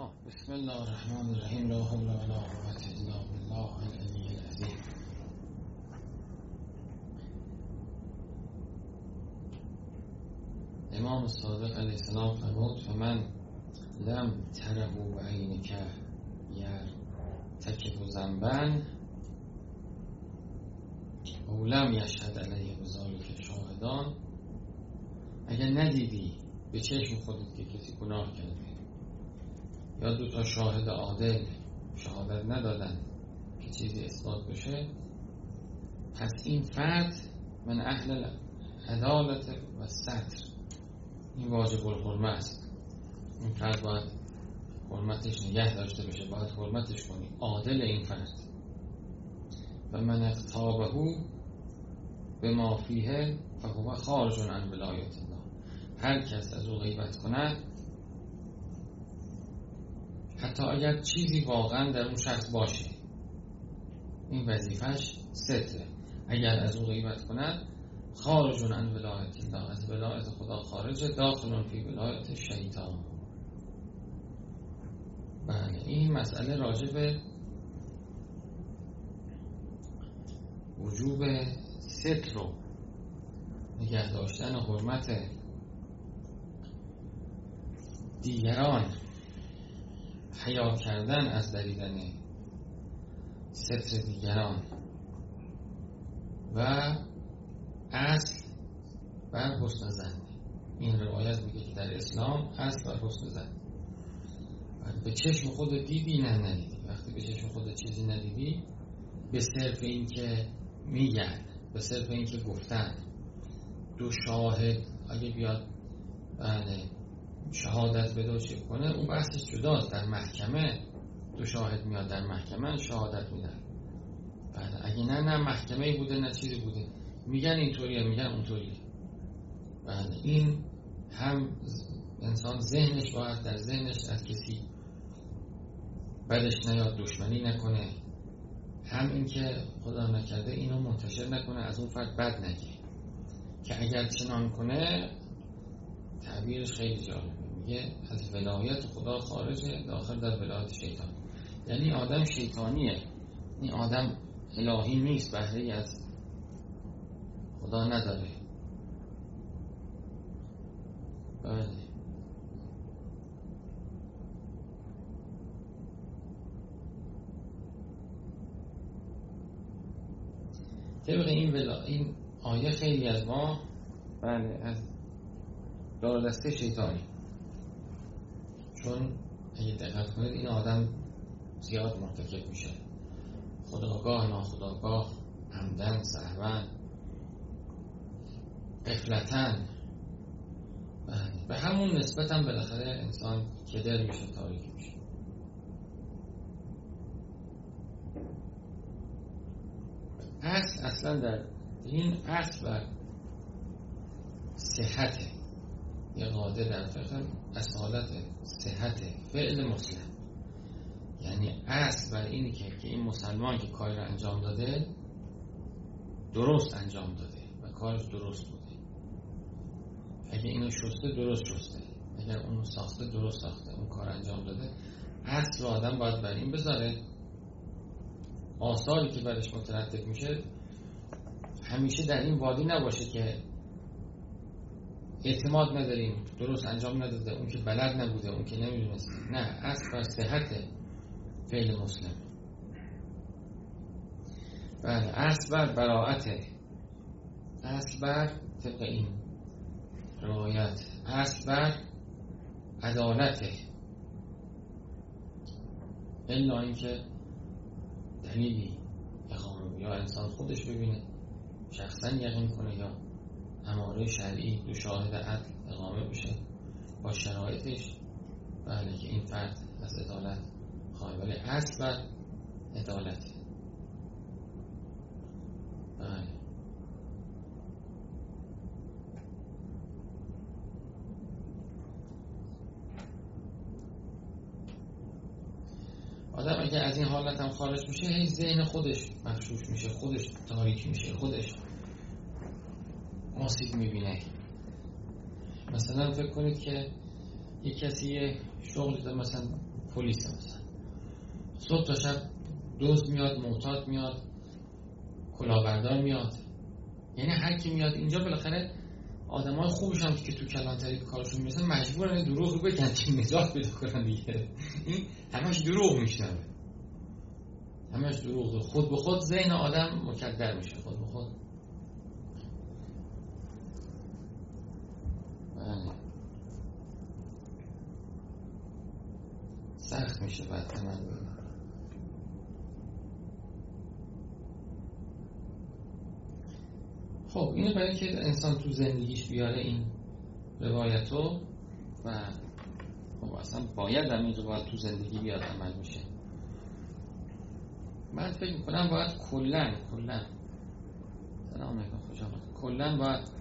خب بسم الله الرحمن الرحیم. لا حول ولا قوة الا بالله العلی العظیم. امام صادق علیه السلام فرمود فمن لم تره و عینک یر تکف زنبن او لم یشهد علیه بذالک شاهدان. اگر ندیدی به چشم خودت که کسی گناه کرده. یا دو تا شاهد عادل شهادت ندادن که چیزی اثبات بشه پس این فرد من اهل عدالت و ستر این واجب الحرمه است. این فرد باید حرمتش نگه داشته بشه باید حرمتش کنی. عادل این فرد و من اقتابهو به ما فیه فهو خارج عن ولایت الله. هر کس از او غیبت کند حتی اگر چیزی واقعا در اون شخص باشه. این وظیفش ستره. اگر از او غیبت کند خارج عن ولایت الله. از ولایت خدا خارج داخل فی ولایت شیطان. بله این مسئله راجع به وجوب ستر رو نگه داشتن حرمت دیگران. حیا کردن از دریدن ستر دیگران و اصل بر حسن زن. این روایت میگه که در اسلام اصل بر حسن زن. به چشم خود دیدی نه ندیدی. وقتی به چشم خود چیزی ندیدی به صرف این که میگن به صرف این که گفتن. دو شاهد اگه بیاد بله. شهادت بده چه کنه اون بحثش جداست. در محکمه دو شاهد میاد در محکمه شهادت میدن. بله اگه نه نه محکمه بوده نه چیزی بوده. میگن اینطوریه میگن اونطوریه. بله این هم انسان ذهنش باید در ذهنش از کسی بدش نیاد دشمنی نکنه. هم اینکه خدا نکرده اینو منتشر نکنه از اون فرد بد نگه که اگر چنان کنه تعبیرش خیلی جالبه میگه از ولایت خدا خارجه داخل در ولایت شیطان. یعنی آدم شیطانیه. این آدم الهی نیست بهره از خدا نداره. بله. طبق این, ولا... این آیه خیلی از ما بله از دار دسته شیطانی. چون اگه دقت کنید این آدم زیاد مرتکب میشه. خداگاه ناخداگاه عمدن سهون قفلتن به همون نسبت هم بالاخره انسان کدر میشه تاریک میشه. اصل اصلا در این اصل بر صحته. قاعده در فقه اصالت صحت فعل مسلم. یعنی اصل بر اینی که, که این مسلمان که کاری رو انجام داده درست انجام داده و کارش درست بوده. اگه اینو شسته درست شسته. اگر اونو ساخته درست ساخته. اون کار انجام داده اصل آدم باید بر این بذاره. آثاری که برش مترتب میشه همیشه در این وادی نباشه که اعتماد نداریم درست انجام نداده اون که بلد نبوده اون که نمی‌دونسته. نه اصل بر صحت فعل مسلم. بله اصل بر براعته اصل بر طبق این روایت اصل بر عدالته الا اینکه دلیلی یا انسان خودش ببینه شخصا یقین کنه یا اماره شرعی دو شاهد عدل اقامه بشه با شرایطش بله که این فرد از عدالت خواهی ولی اصل بر عدالت. بله. آدم اگه از این حالت هم خارج میشه هی ذهن خودش مخشوش میشه خودش تاریک میشه خودش. آسیب می‌بینه؟ مثلا فکر کنید که یه کسی شغل مثلا پلیس مثلا. صبح تا شب دوز میاد معتاد میاد کلاهبردار میاد. یعنی هر کی میاد اینجا بالاخره آدمای خوبش هم که تو کلانتری کارشون می‌رسن مجبورن دروغ رو بگن که نجات پیدا کنن دیگه. این همش دروغ میشنوه. همش دروغ. خود به خود ذهن آدم مکدر میشه. خود به خود سخت میشه بعد تمام خب اینو برای که انسان تو زندگیش بیاره این روایتو و خب اصلا باید هم این روایت تو زندگی بیاد عمل میشه. من فکر می‌کنم باید کلن کلن سلام علیکم خوش آمد کلن باید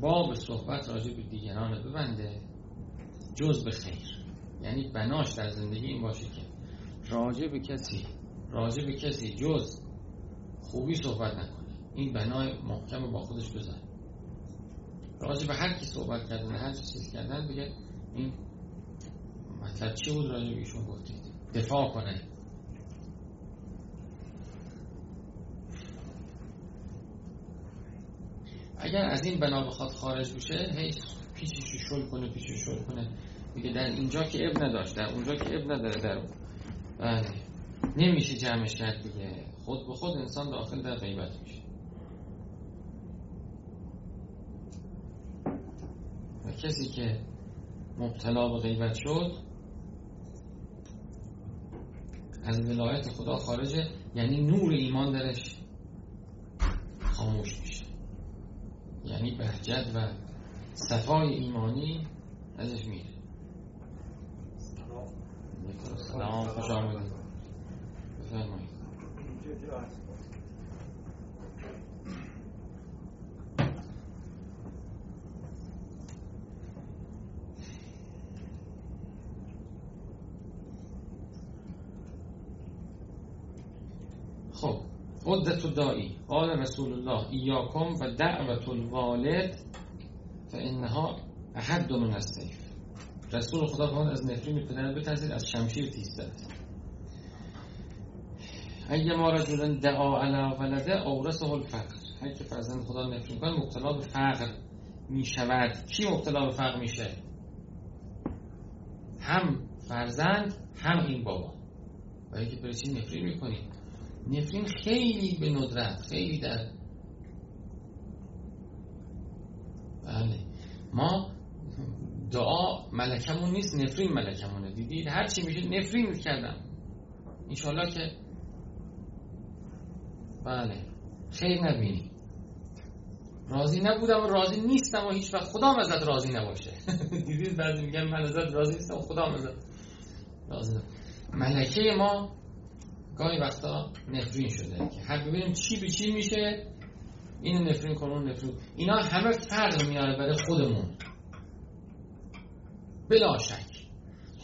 باب صحبت راجع به دیگران ببنده جز به خیر. یعنی بناش در زندگی این باشه که راجع به کسی راجع به کسی جز خوبی صحبت نکنه. این بنای محکم با خودش بزن. راجع به هر کی صحبت کردن هر چیز کردن بگه این مطلب چی بود راجع به ایشون گفتید دفاع کنه. اگر از این بنا بخواد خارج بشه هی پیچشی شل کنه پیچشی شل کنه. میگه در اینجا که اب نداشت در اونجا که اب نداره در بله. نمیشه جمعش کرد دیگه. خود به خود انسان داخل در غیبت میشه. و کسی که مبتلا به غیبت شد از ولایت خدا خارجه یعنی نور ایمان درش خاموش میشه. یعنی بهجت و صفای ایمانی ازش میره سلام خوش آمدید. بفرمایید. خب عدت دایی قال رسول الله ایاکم و دعوت الوالد فانها احد من السیف. رسول خدا فرمان از نفرین پدر بترسید از شمشیر تیز زد اگه ما رجلا دعا علی ولده اورثه الفقر. هر که فرزند خدا نفرین کنه مبتلا به فقر می شود کی مبتلا به فقر میشه؟ هم فرزند هم این بابا. و اینکه برای چی نفرین می‌کنی نفرین خیلی به ندرت خیلی در بله. ما دعا ملکمون نیست نفرین ملکمونه. دیدید؟ هر چی میشه نفرین کردم انشالله که بله. خیر نبینی. راضی نبودم و راضی نیستم و هیچ وقت خدا ازت راضی نباشه. دیدید بعضی میگن من ازت راضی نیستم و خدا ازت راضی نباشه. ملکه ما گاهی وقتا نفرین شده که هر ببینیم چی به چی میشه اینو نفرین کنون نفرین. اینا همه فرق میاره برای خودمون. بلا شک.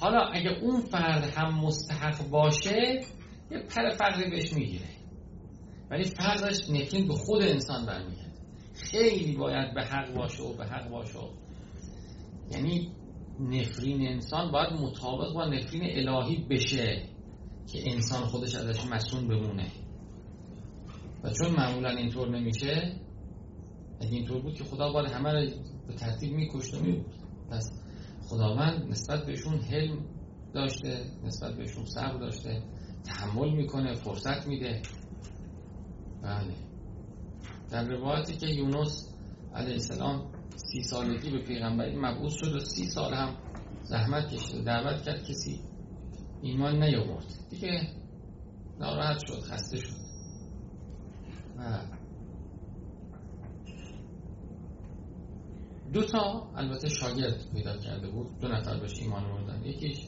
حالا اگه اون فرد هم مستحق باشه یه پر فرقی بهش می‌گیره. ولی فرقش نفرین به خود انسان برمیگرده. خیلی باید به حق باشه و به حق باشه. یعنی نفرین انسان باید مطابق با نفرین الهی بشه. که انسان خودش ازش مسئول بمونه. و چون معمولا اینطور نمیشه اگه اینطور بود که خدا باید همه رو به ترتیب میکشت و میبود. پس خداوند نسبت بهشون حلم داشته نسبت بهشون صبر داشته تحمل می‌کنه فرصت میده. بله. در روایتی که یونس علیه السلام سی سالگی به پیغمبری مبعوث شد و سی سال هم زحمت کشید دعوت کرد کسی ایمان نیاورد. دیگه ناراحت شد خسته شد. و دو تا البته شاگرد پیدا کرده بود دو نفر بهش ایمان آوردن. یکیش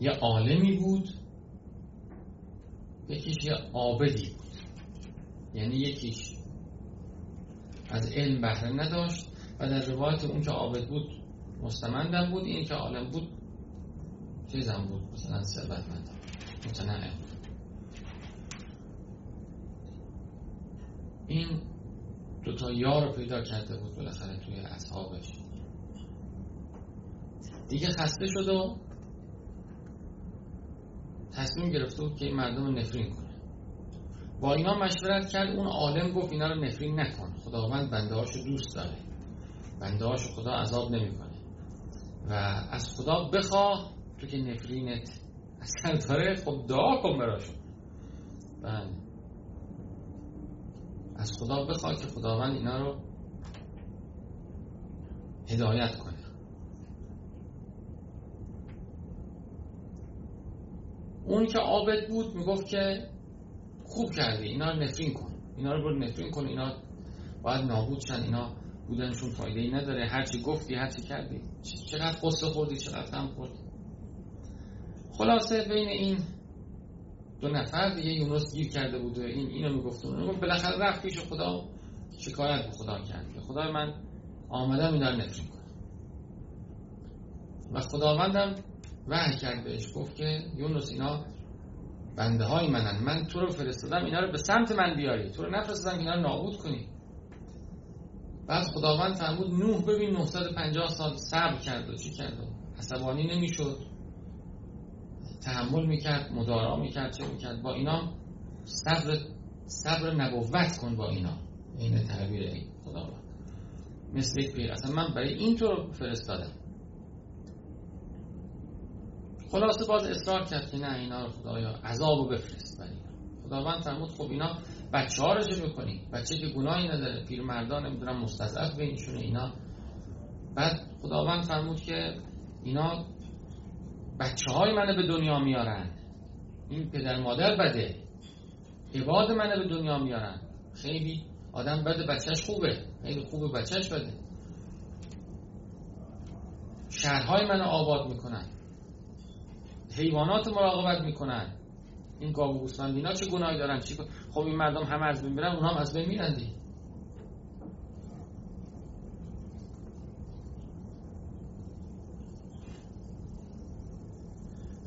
یه عالمی بود یکیش یه عابدی بود. یعنی یکیش از علم بهره نداشت و در روایت اون که عابد بود مستمندم بود این که عالم بود چیزم بود. مثلا ثروتمند متنعم این دوتا یار رو پیدا کرده بود بالاخره توی اصحابش. دیگه خسته شد و تصمیم گرفته بود که این مردم رو نفرین کنه. با اینا مشورت کرد اون عالم گفت اینا رو نفرین نکن. خداوند بنده هاشو دوست داره. بنده هاشو خدا عذاب نمی‌کنه. و از خدا بخواه تو که نفرینت اصلا داره خب دعا کن براشون بله. از خدا بخواه که خداوند اینا رو هدایت کنه. اون که عابد بود می‌گفت که خوب کردی اینا رو نفرین کن. اینا رو برو نفرین کن اینا باید نابود شن اینا بودنشون فایده ای نداره هرچی گفتی هرچی کردی چقدر قصه خوردی چقدر هم خوردی. خلاصه بین این دو نفر دیگه یونس گیر کرده بود این اینو می‌گفت اون بالاخره رفت پیش خدا شکایت به خدا کرد که خدای من آمدم اینا رو نفرین کنم. و خداوندم وحی کرد بهش گفت که یونس اینا بنده های منن. من تو رو فرستادم اینا رو به سمت من بیاری. تو رو نفرستادم اینا رو نابود کنی. بعد خداوند فرمود نوح ببین 950 سال صبر کرد و چی کرد؟ عصبانی نمی‌شد. تحمل می‌کرد مدارا می‌کرد چه می‌کرد. با اینا صبر صبر نبوت کن با اینا. این تعبیر این خداوند. مثل یک پیر. اصلا من برای این تو فرستادم. خلاصه باز اصرار کرد که نه اینا رو خدایا عذاب رو بفرست برای اینا. خداوند فرمود خب اینا بچه ها رو چه می‌کنی؟ بچه که گناهی نداره پیرمردان نمی‌دونم مستضعف بینشونه اینا. بعد خداوند فرمود که اینا بچه های منو به دنیا میارن. این پدر مادر بده. عباد منو به دنیا میارن. خیلی آدم بده بچهش خوبه. خیلی خوبه بچهش بده. شهرهای منو آباد می‌کنن. حیوانات مراقبت می‌کنن. این گاو و گوسفند چه گناهی دارن؟ چی خب این مردم همه از بین میرن اونها هم از بین میرن دی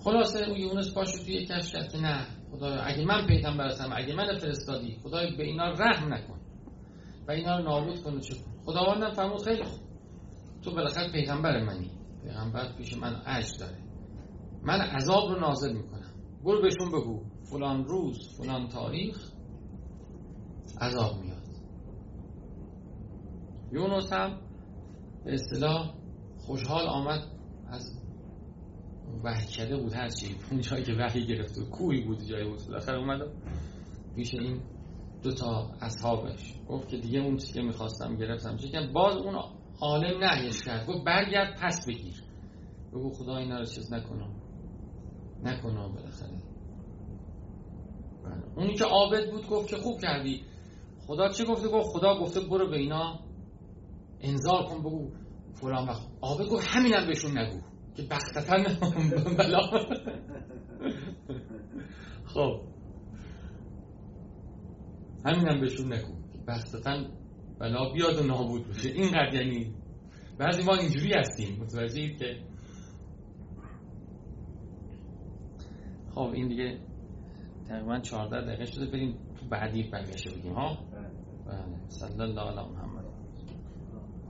خلاصه اون یونس پاشو توی کشف کرد که نه خدایا اگه من پیغمبر هستم اگه من فرستادی خدای به اینا رحم نکن. و اینا رو نابود کن و چه خداوندم فرمود خیلی خوب. تو بالاخره پیغمبر منی. پیغمبر پیش من عجز داره. من عذاب رو نازل می‌کنم. برو بهشون بگو. فلان روز فلان تاریخ عذاب میاد. یونس هم به اصطلاح خوشحال آمد از وحی کرده بود هرچی اون جایی که وحی گرفت و کوهی بود جایی بود بالاخره اومد پیش این دو تا اصحابش. گفت که دیگه اون چیزی که می‌خواستم گرفتم. چه باز اون عالم نهیش کرد. گفت برگرد پس بگیر. بگو خدا اینا رو چیز نکنم نکنم بالاخره. بله. اونی که عابد بود گفت که خوب کردی. خدا چه گفته؟ گفت خدا گفته برو به اینا انذار کن بگو فلان وقت. عابد گفت همینم بهشون نگو. که بختتن بلا. خب. همینم بهشون نگو که بختتن بلا بیاد و نابود بشه. اینقدر یعنی بعضی ما اینجوری هستیم. متوجه که خب این دیگه تقریبا 14 دقیقه شده. بریم تو بعدی برگشته بگیم ها؟ بله, بله. صلی الله علیه